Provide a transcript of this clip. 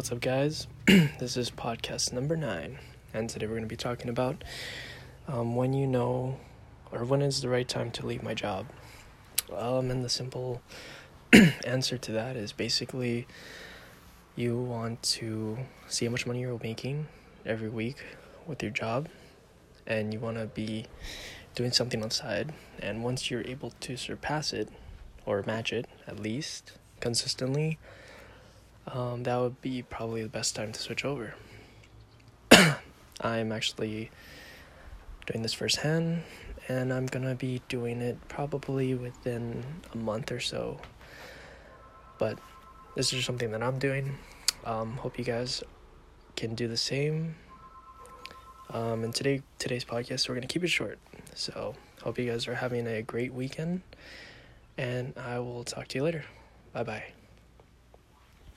What's up, guys? this is podcast number nine, and today we're going to be talking about um, when you know or when is the right time to leave my job. Um, and the simple answer to that is basically you want to see how much money you're making every week with your job, and you want to be doing something on the side. And once you're able to surpass it or match it at least consistently, um, that would be probably the best time to switch over. I'm actually doing this firsthand, and I'm gonna be doing it probably within a month or so. But this is something that I'm doing. Um, hope you guys can do the same. Um, and today, today's podcast, we're gonna keep it short. So hope you guys are having a great weekend, and I will talk to you later. Bye bye.